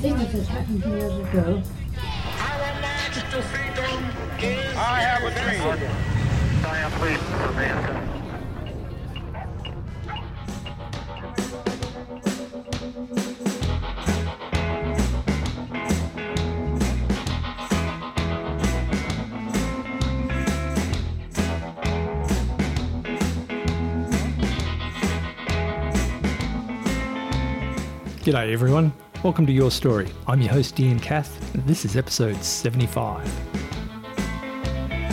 thing that happened years ago. I have a dream. Diane, please. G'day everyone. Welcome to Your Story. I'm your host Ian Kath, this is episode 75.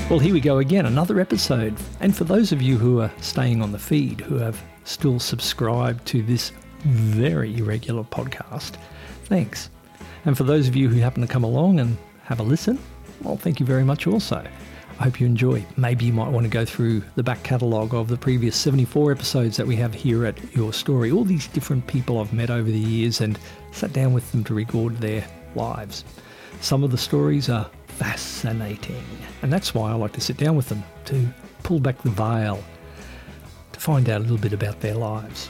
Well, here we go again, another episode. And for those of you who are staying on the feed, who have still subscribed to this very irregular podcast, thanks. And for those of you who happen to come along and have a listen, well, thank you very much also. I hope you enjoy. Maybe you might want to go through the back catalogue of the previous 74 episodes that we have here at Your Story. All these different people I've met over the years and sat down with them to record their lives. Some of the stories are fascinating, and that's why I like to sit down with them to pull back the veil to find out a little bit about their lives.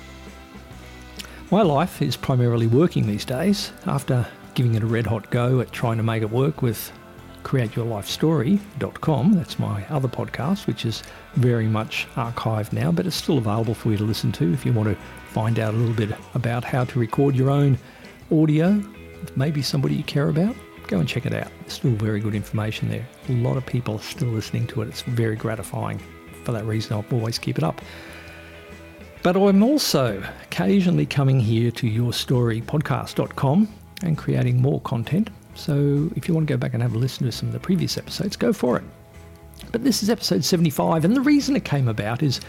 My life is primarily working these days after giving it a red hot go at trying to make it work with createyourlifestory.com. That's my other podcast, which is very much archived now, but it's still available for you to listen to if you want to find out a little bit about how to record your own audio, maybe somebody you care about. Go and check it out. There's still very good information there. A lot of people are still listening to it. It's very gratifying. For that reason, I'll always keep it up. But I'm also occasionally coming here to yourstorypodcast.com and creating more content so if you want to go back and have a listen to some of the previous episodes, go for it. But this is episode 75, and the reason it came about is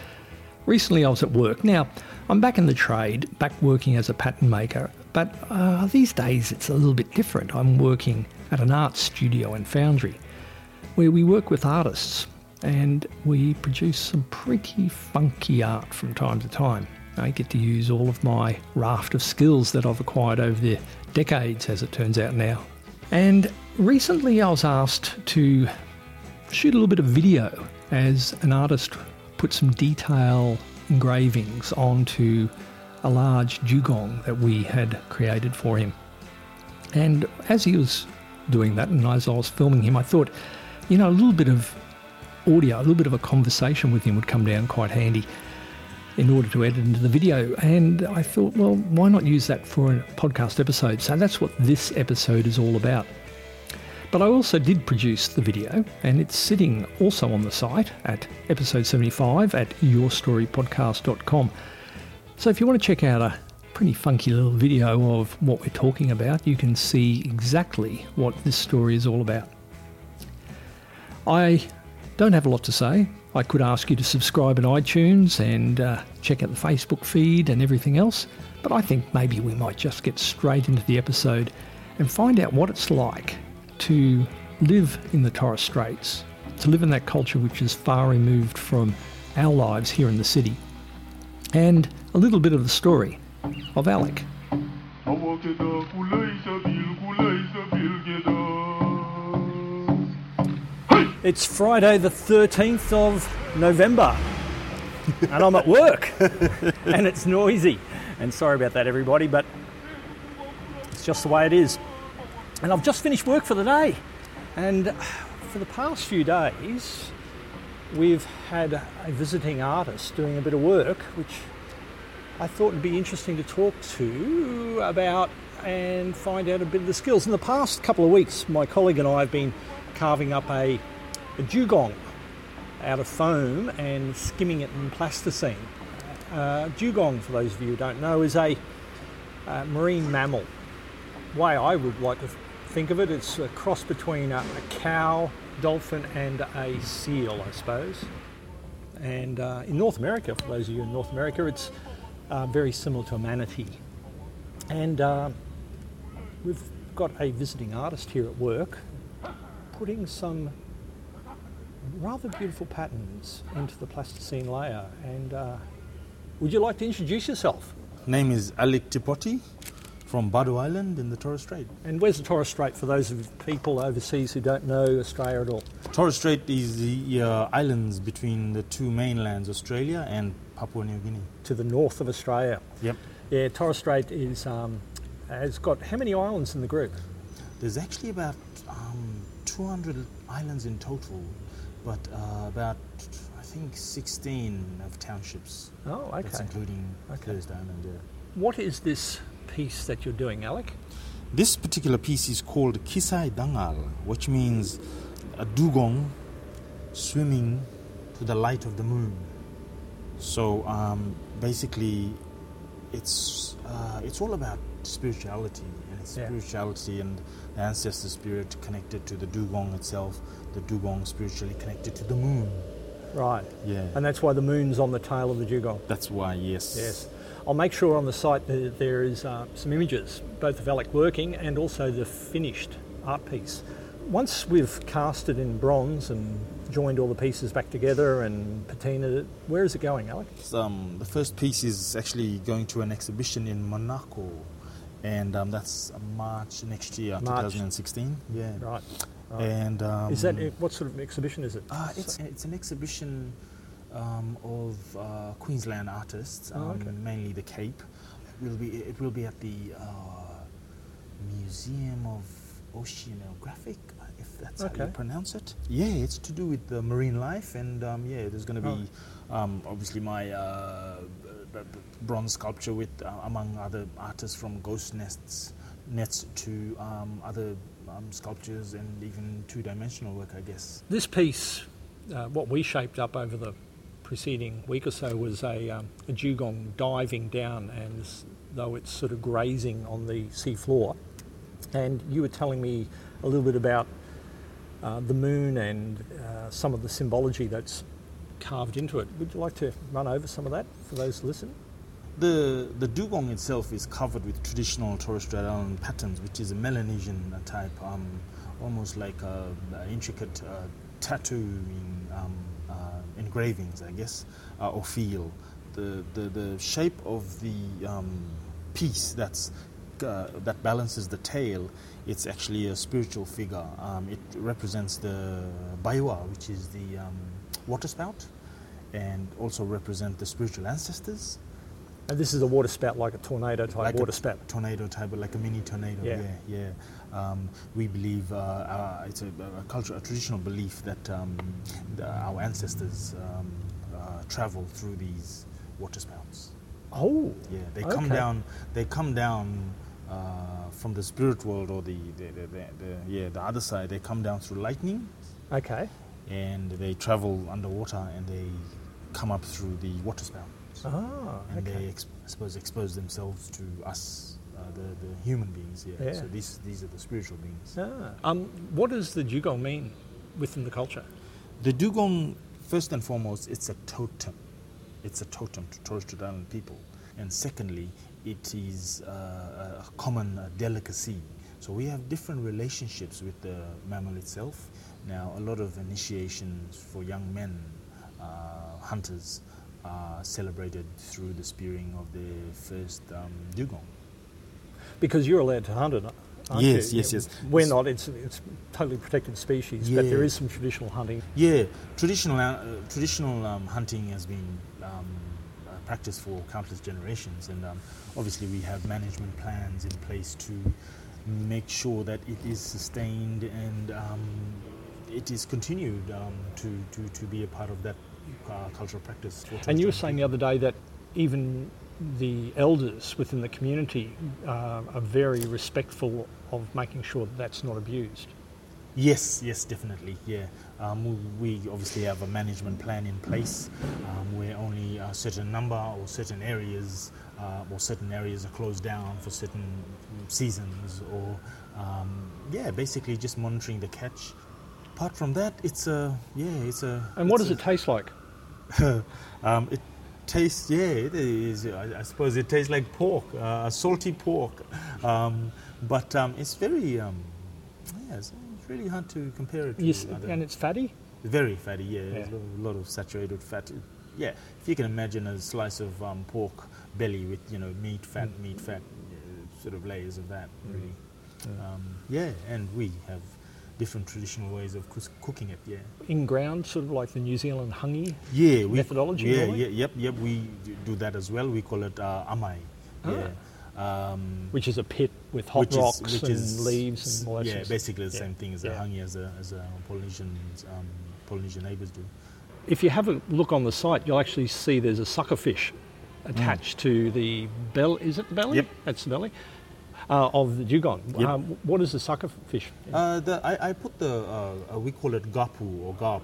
recently I was at work. Now, I'm back in the trade, back working as a pattern maker, but uh, these days it's a little bit different. I'm working at an art studio and foundry where we work with artists and we produce some pretty funky art from time to time. I get to use all of my raft of skills that I've acquired over the decades, as it turns out now. And recently I was asked to shoot a little bit of video as an artist put some detail engravings onto a large dugong that we had created for him. And as he was doing that, and as I was filming him, I thought, you know, a little bit of audio, a little bit of a conversation with him would come down quite handy in order to edit into the video. And I thought, well, why not use that for a podcast episode? So that's what this episode is all about. But I also did produce the video, and it's sitting also on the site at episode 75 at yourstorypodcast.com. So if you want to check out a pretty funky little video of what we're talking about, you can see exactly what this story is all about. I don't have a lot to say. I could ask you to subscribe in iTunes and uh, check out the Facebook feed and everything else, but I think maybe we might just get straight into the episode and find out what it's like to live in the Torres Straits, to live in that culture which is far removed from our lives here in the city, and a little bit of the story of Alick. It's Friday, the 13th of November, and I'm at work, and it's noisy. And sorry about that, everybody, but it's just the way it is. And I've just finished work for the day, and for the past few days, we've had a visiting artist doing a bit of work, which I thought would be interesting to talk to about and find out a bit of the skills. In the past couple of weeks, my colleague and I have been carving up a a dugong out of foam and skimming it in plasticine. Uh, dugong, for those of you who don't know, is a uh, marine mammal. The way I would like to think of it, it's a cross between a, a cow, dolphin, and a seal, I suppose. And uh, in North America, for those of you in North America, it's uh, very similar to a manatee. And uh, we've got a visiting artist here at work putting some rather beautiful patterns into the plasticine layer. And uh, would you like to introduce yourself? Name is Alick Tipoti from Badu Island in the Torres Strait. And where's the Torres Strait for those of people overseas who don't know Australia at all? Torres Strait is the uh, islands between the two mainlands, Australia and Papua New Guinea. To the north of Australia. Yep. Yeah, Torres Strait is um, has got how many islands in the group? There's actually about um, 200 islands in total, but uh, about I think 16 of townships. Oh, That's including Okay. Thursday Island. Yeah. What is this piece that you're doing, Alick? This particular piece is called Kisai Dangal, which means a dugong swimming to the light of the moon. So um, basically, it's uh, it's all about spirituality and it's Yeah. spirituality and the ancestor spirit connected to the dugong itself, the dugong spiritually connected to the moon. Right. Yeah, And that's why the moon's on the tail of the dugong. that's why. Yes. Yes. I'll make sure on the site that there is uh, some images, both of Alick working and also the finished art piece. Once we've cast it in bronze and joined all the pieces back together and patinaed it, where is it going, Alick? Um, the first piece is actually going to an exhibition in Monaco, and um, that's March next year, March. 2016. Yeah. Right. right. And um, is that what sort of exhibition is it? Uh, it's it's an exhibition um, of uh, Queensland artists, Oh, um, okay. mainly the Cape. It will be it will be at the uh, Museum of Oceanographic, if that's how Okay. you pronounce it. Yeah, it's to do with the marine life, and um, yeah, there's going to be um, obviously my uh, bronze sculpture with, uh, among other artists from Ghost Nests, Nets to um, other um, sculptures and even two-dimensional work, I guess. This piece, uh, what we shaped up over the preceding week or so, was a, um, a dugong diving down, and though it's sort of grazing on the sea floor. And you were telling me a little bit about uh, the moon and uh, some of the symbology that's carved into it. Would you like to run over some of that for those who listen? The the dugong itself is covered with traditional Torres Strait Island patterns, which is a Melanesian type, um, almost like a, a intricate uh, tattooing um, uh, engravings, I guess, uh, or feel. The, the the shape of the um, piece that's uh, that balances the tail, it's actually a spiritual figure. Um, it represents the Baiwa, which is the um, water spout, and also represent the spiritual ancestors. And this is a water spout, like a tornado type like water a spout. tornado type, like a mini tornado. Yeah. Yeah, yeah. Um, we believe uh, uh, it's a, a culture, a traditional belief that um, the, our ancestors um, uh, travel through these water spouts. Oh, Yeah, they come Okay. down. They come down uh, from the spirit world or the, the, the, the, yeah the other side. They come down through lightning okay. and they travel underwater and they come up through the water spout. Ah, and okay. they I suppose expose themselves to us, uh, the, the human beings. Yeah. Yeah. So these these are the spiritual beings. Ah. Um, what does the dugong mean within the culture? The dugong, first and foremost, it's a totem. It's a totem to Torres Strait Island people, and secondly, it is uh, a common uh, delicacy. So we have different relationships with the mammal itself. Now, a lot of initiations for young men, uh, hunters, are celebrated through the spearing of the first um, dugong. Because you're allowed to hunt it, aren't Yes, you? yes, yes. We're not. It's it's totally protected species, but there is some traditional hunting. Yeah, traditional uh, traditional um, hunting has been um, uh, practiced for countless generations, and um, obviously we have management plans in place to make sure that it is sustained and um, it is continued um, to, to, to be a part of that uh, cultural practice. And you were saying the other day that even the elders within the community uh, are very respectful of making sure that that's not abused. Yes, yes, definitely. Yeah, um, we, obviously have a management plan in place um, where only a certain number or certain areas uh, or certain areas are closed down for certain seasons, or um, yeah, basically just monitoring the catch. Apart from that, it's a yeah, it's a. And what does it taste like? um, it tastes yeah, it is. I, I suppose it tastes like pork, uh, salty pork, um, but um, it's very um, yeah, it's really hard to compare it to Yes, and it's fatty. Very fatty, yeah. Yeah. A lot of saturated fat. Yeah, if you can imagine a slice of um, pork belly with you know meat, fat, Mm. meat, fat, uh, sort of layers of that, really. Mm. Um, yeah, and we have different traditional ways of cooking it. Yeah, In ground, sort of like the New Zealand hangi. yeah. We, Methodology, Yeah, normally? yeah, yep, yep. We do that as well. We call it uh, amai. Ah. Yeah. Um, Which is a pit with hot which is- which and is leaves and all that yeah, basically the Yeah, same thing as yeah. the hangi as a, as a Polynesian um, Polynesian neighbours do. If you have a look on the site, you'll actually see there's a suckerfish attached to the bell. Is it the belly? Yep. That's the belly uh, of the dugong. Yep. Um, what is the suckerfish? Uh, the, I, I put the, uh, uh, we call it gapu or garp.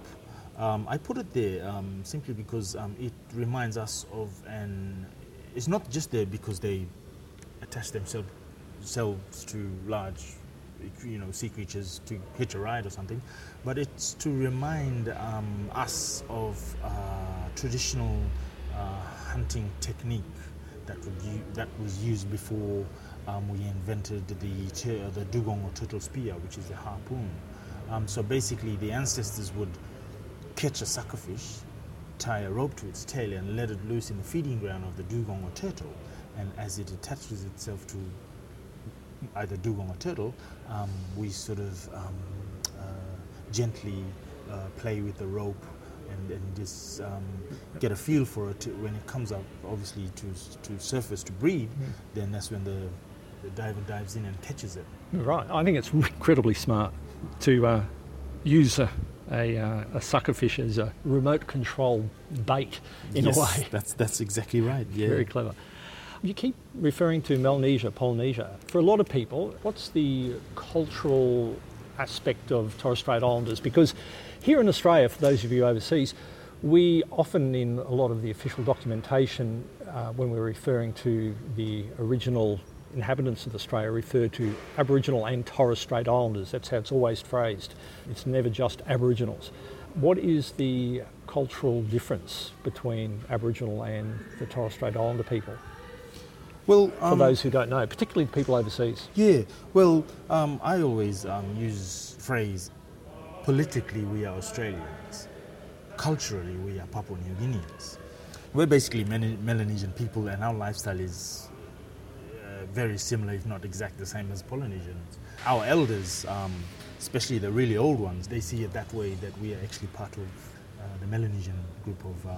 Um, I put it there um, simply because um, it reminds us of an. It's not just there because they attach themselves selves to large, you know, sea creatures to hitch a ride or something, but it's to remind um, us of uh, traditional uh, hunting technique that, would that was used before um, we invented the, the dugong or turtle spear, which is the harpoon. Um, so basically, the ancestors would catch a suckerfish, tie a rope to its tail, and let it loose in the feeding ground of the dugong or turtle. And as it attaches itself to either dugong or turtle, um, we sort of um, uh, gently uh, play with the rope and, and just um, get a feel for it. When it comes up, obviously, to, to surface to breed, then that's when the, the diver dives in and catches it. Right. I think it's incredibly smart to uh, use a, a, uh, a suckerfish as a remote control bait in Yes, a way. That's, that's exactly right. Yeah. Very clever. You keep referring to Melanesia, Polynesia. For a lot of people, what's the cultural aspect of Torres Strait Islanders? Because here in Australia, for those of you overseas, we often, in a lot of the official documentation, uh, when we're referring to the original inhabitants of Australia, refer to Aboriginal and Torres Strait Islanders. That's how it's always phrased. It's never just Aboriginals. What is the cultural difference between Aboriginal and the Torres Strait Islander people? Well, for um, those who don't know, particularly people overseas. Yeah, well, um, I always um, use phrase politically we are Australians, culturally we are Papua New Guineans. We're basically Mel- Melanesian people, and our lifestyle is uh, very similar, if not exact the same as Polynesians. Our elders, um, especially the really old ones, they see it that way that we are actually part of uh, the Melanesian group of uh,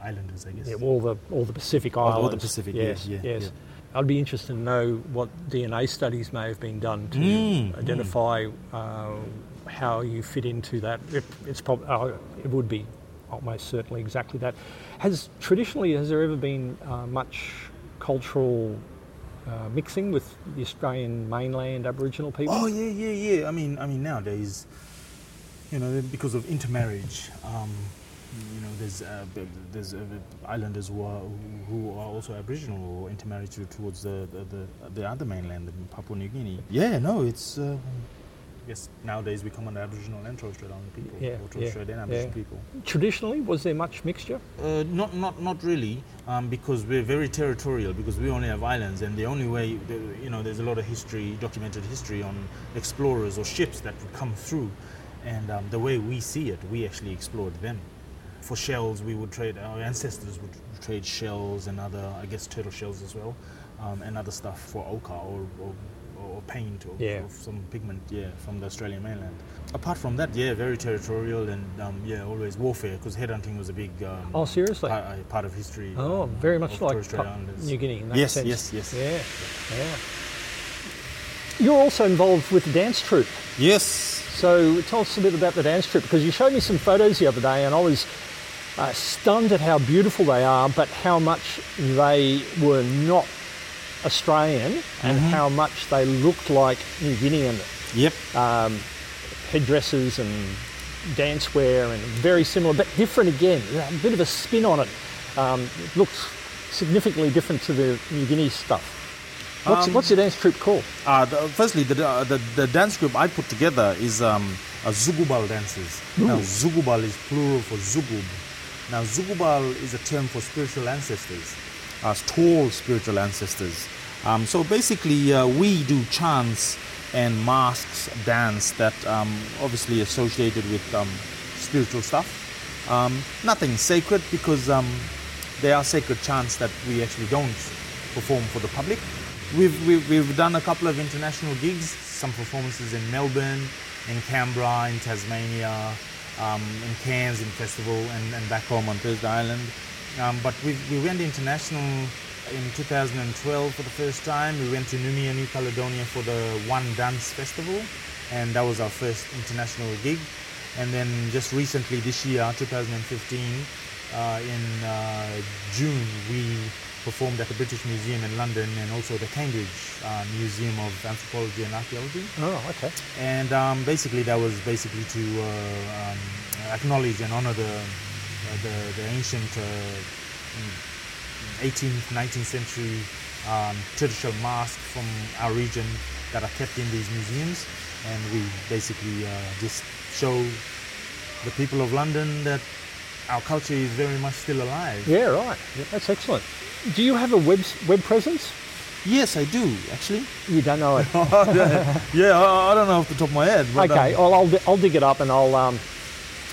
islanders, I guess. Yeah, all the all the Pacific Islands. all the Pacific, yes, yeah, yes. yeah. I'd be interested to know what DNA studies may have been done to Mm, identify uh, how you fit into that. It, it's prob- uh, it would be almost certainly exactly that. Has traditionally has there ever been uh, much cultural uh, mixing with the Australian mainland Aboriginal people? Oh yeah, yeah, yeah. I mean, I mean nowadays, you know, because of intermarriage, um, you know, there's uh, there's uh, islanders who are who are also Aboriginal or intermarried to, towards the, the the the other mainland, in Papua New Guinea. Yeah, no, it's. Uh, Yes, nowadays we come under Aboriginal and Torres Strait Islander people, Yeah, or Torres yeah, Strait and yeah. Aboriginal people. Traditionally, was there much mixture? Uh, not, not, not really, um, because we're very territorial. Because we only have islands, and the only way, you know, there's a lot of history, documented history on explorers or ships that would come through, and um, the way we see it, we actually explored them. For shells, we would trade. Our ancestors would trade shells and other, I guess, turtle shells as well, um, and other stuff for ochre or, or, or paint or, Yeah. or some pigment, yeah, from the Australian mainland. Apart from that, yeah, very territorial and um, yeah, always warfare because headhunting was a big um, Oh, seriously? part, uh, part of history. Oh, very much like Pa- New Guinea in that Yes, sense. yes, yes. Yeah, yeah. You're also involved with the dance troupe. Yes. So tell us a bit about the dance troupe because you showed me some photos the other day and I was uh, stunned at how beautiful they are, but how much they were not Australian and Mm-hmm. how much they looked like New Guinean Yep. um, headdresses and dancewear and very similar, but different again. A bit of a spin on it. Um, it looks significantly different to the New Guinea stuff. What's, Um, what's your dance troupe called? Uh, the, firstly, the, uh, the the dance group I put together is um, a Zugubal dances. Now, Zugubal is plural for Zugub. Now, Zugubal is a term for spiritual ancestors, as tall spiritual ancestors. Um, so basically, uh, we do chants and masks dance that um, obviously associated with um, spiritual stuff. Um, nothing sacred because um, they are sacred chants that we actually don't perform for the public. We've, we've, we've done a couple of international gigs, some performances in Melbourne, in Canberra, in Tasmania, um, in Cairns in festival, and, and back home on Thursday Island. Um, but we, we went international in 2012 for the first time. We went to Noumea, New Caledonia for the One Dance Festival, and that was our first international gig. And then just recently this year, 2015, uh, in uh, June, we performed at the British Museum in London and also the Cambridge uh, Museum of Anthropology and Archaeology. Oh, okay. And um, basically, that was basically to uh, um, acknowledge and honor the uh, the, the ancient uh, 18th, 19th century um, traditional masks from our region that are kept in these museums. And we basically uh, just show the people of London that our culture is very much still alive. Yeah, right. Yeah, that's excellent. Do you have a web web presence? Yes, I do actually. You don't know it. yeah, I, I don't know off the top of my head. okay, um, well, I'll, I'll dig it up and I'll um,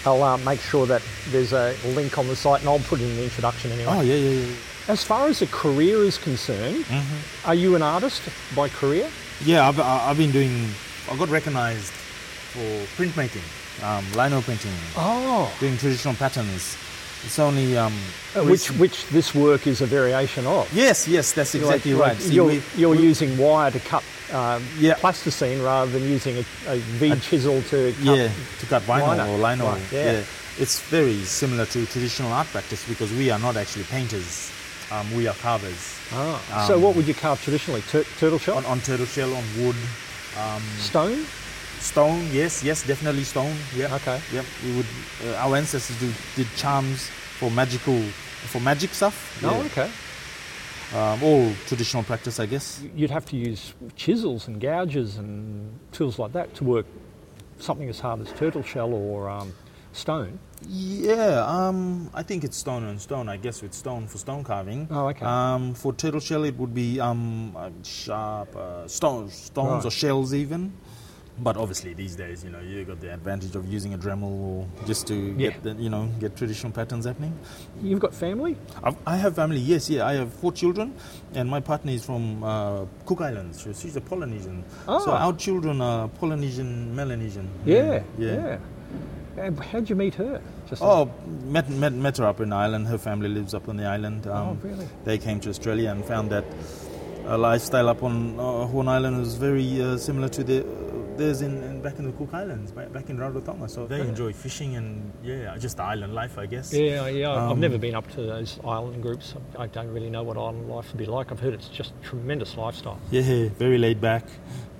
I'll uh, make sure that there's a link on the site and I'll put it in the introduction anyway. oh yeah, yeah, yeah. As far as a career is concerned, Mm-hmm. are you an artist by career? Yeah, I've, I've been doing. I got recognized for printmaking, um, lino printing, Oh, doing traditional patterns. It's only um, which recent- which this work is a variation of. Yes, yes, that's exactly Like- right. like See, you're we- you're we- using wire to cut um, Yeah. plasticine rather than using a, a V chisel to cut. yeah to cut vinyl lino. or lino. Right, yeah. it's very similar to traditional art practice because we are not actually painters. Um, we are carvers Ah, so Um, what would you carve traditionally? Tur- turtle shell, on, on turtle shell, on wood, um, stone. Stone. Yes, yes, definitely stone. Yeah. Okay. Yep. We would. Uh, our ancestors do, did charms for magical, for magic stuff. Oh, Yeah. okay. Um, all traditional practice, I guess. You'd have to use chisels and gouges and tools like that to work something as hard as turtle shell or um, stone. Yeah, um, I think it's stone and stone. I guess with stone for stone carving. Oh, okay. Um, for turtle shell, it would be um, uh, sharp uh, stones, stones Right. or shells even. But obviously, these days, you know, you got the advantage of using a Dremel just to Yeah. get the, you know, get traditional patterns happening. You've got family? I've, I have family. Yes, yeah, I have four children, and my partner is from uh, Cook Islands. She- She's a Polynesian. Oh. So our children are Polynesian, Melanesian. Yeah, yeah. yeah. And How'd you meet her? Just Oh, met, met, met her up in Ireland. Her family lives up on the island. Um, Oh, really? They came to Australia and found that a lifestyle up on uh, Horn Island was very uh, similar to the, theirs in, in back in the Cook Islands, back, in Rarotonga. So they enjoy fishing and yeah, just the island life, I guess. Yeah, yeah. I've Um, never been up to those island groups. I don't really know what island life would be like. I've heard it's just tremendous lifestyle. Yeah, very laid back,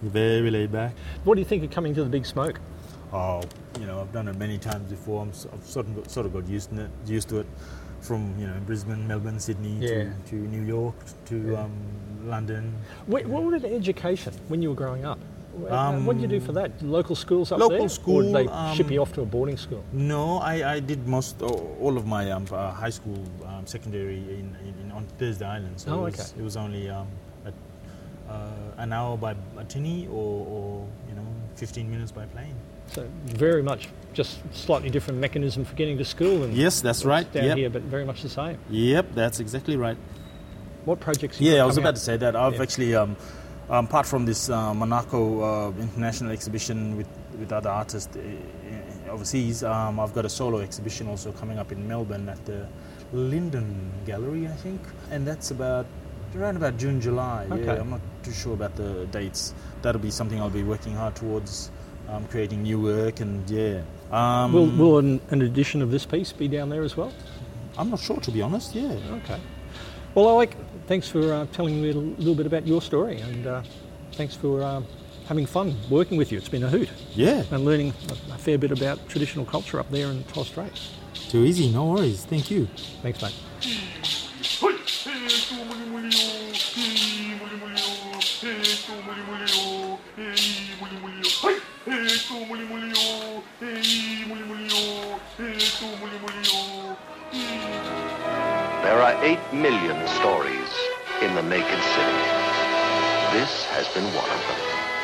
very laid back. What do you think of coming to the Big Smoke? Oh, you know, I've done it many times before. I'm, s- I've sort of, got, sort of got used to it, used to it from you know Brisbane, Melbourne, Sydney Yeah. to, to New York to Yeah. um, London. What, what was the education when you were growing up? Um, what did you do for that? Local schools up local there? Or school, did they ship um, you off to a boarding school? No, I, I did most all of my um, uh, high school, um, secondary in, in, on Thursday Island. So Oh, it was, okay. it was only um, a, uh, an hour by a tinny or, or you know 15 minutes by plane. So very much just slightly different mechanism for getting to school and Yes, that's right. down Yep. here, but very much the same. Yep, that's exactly right. What projects? Yeah, I was about up? to say that. I've Yeah. actually, um, um, apart from this uh, Monaco uh, international exhibition with, with other artists uh, overseas, um, I've got a solo exhibition also coming up in Melbourne at the Linden Gallery, I think, and that's about around about June, July. Okay. Yeah, I'm not too sure about the dates. That'll be something I'll be working hard towards, um, creating new work, and yeah. Um, Will, will an, an edition of this piece be down there as well? I'm not sure to be honest. Yeah. Okay. Well, Alick, thanks for uh, telling me a little bit about your story, and uh, thanks for uh, having fun working with you. It's been a hoot, Yeah. and learning a, a fair bit about traditional culture up there in Torres Strait. Too easy. No worries. Thank you. Thanks, mate. There are 8 million stories in the Naked City. This has been one of them.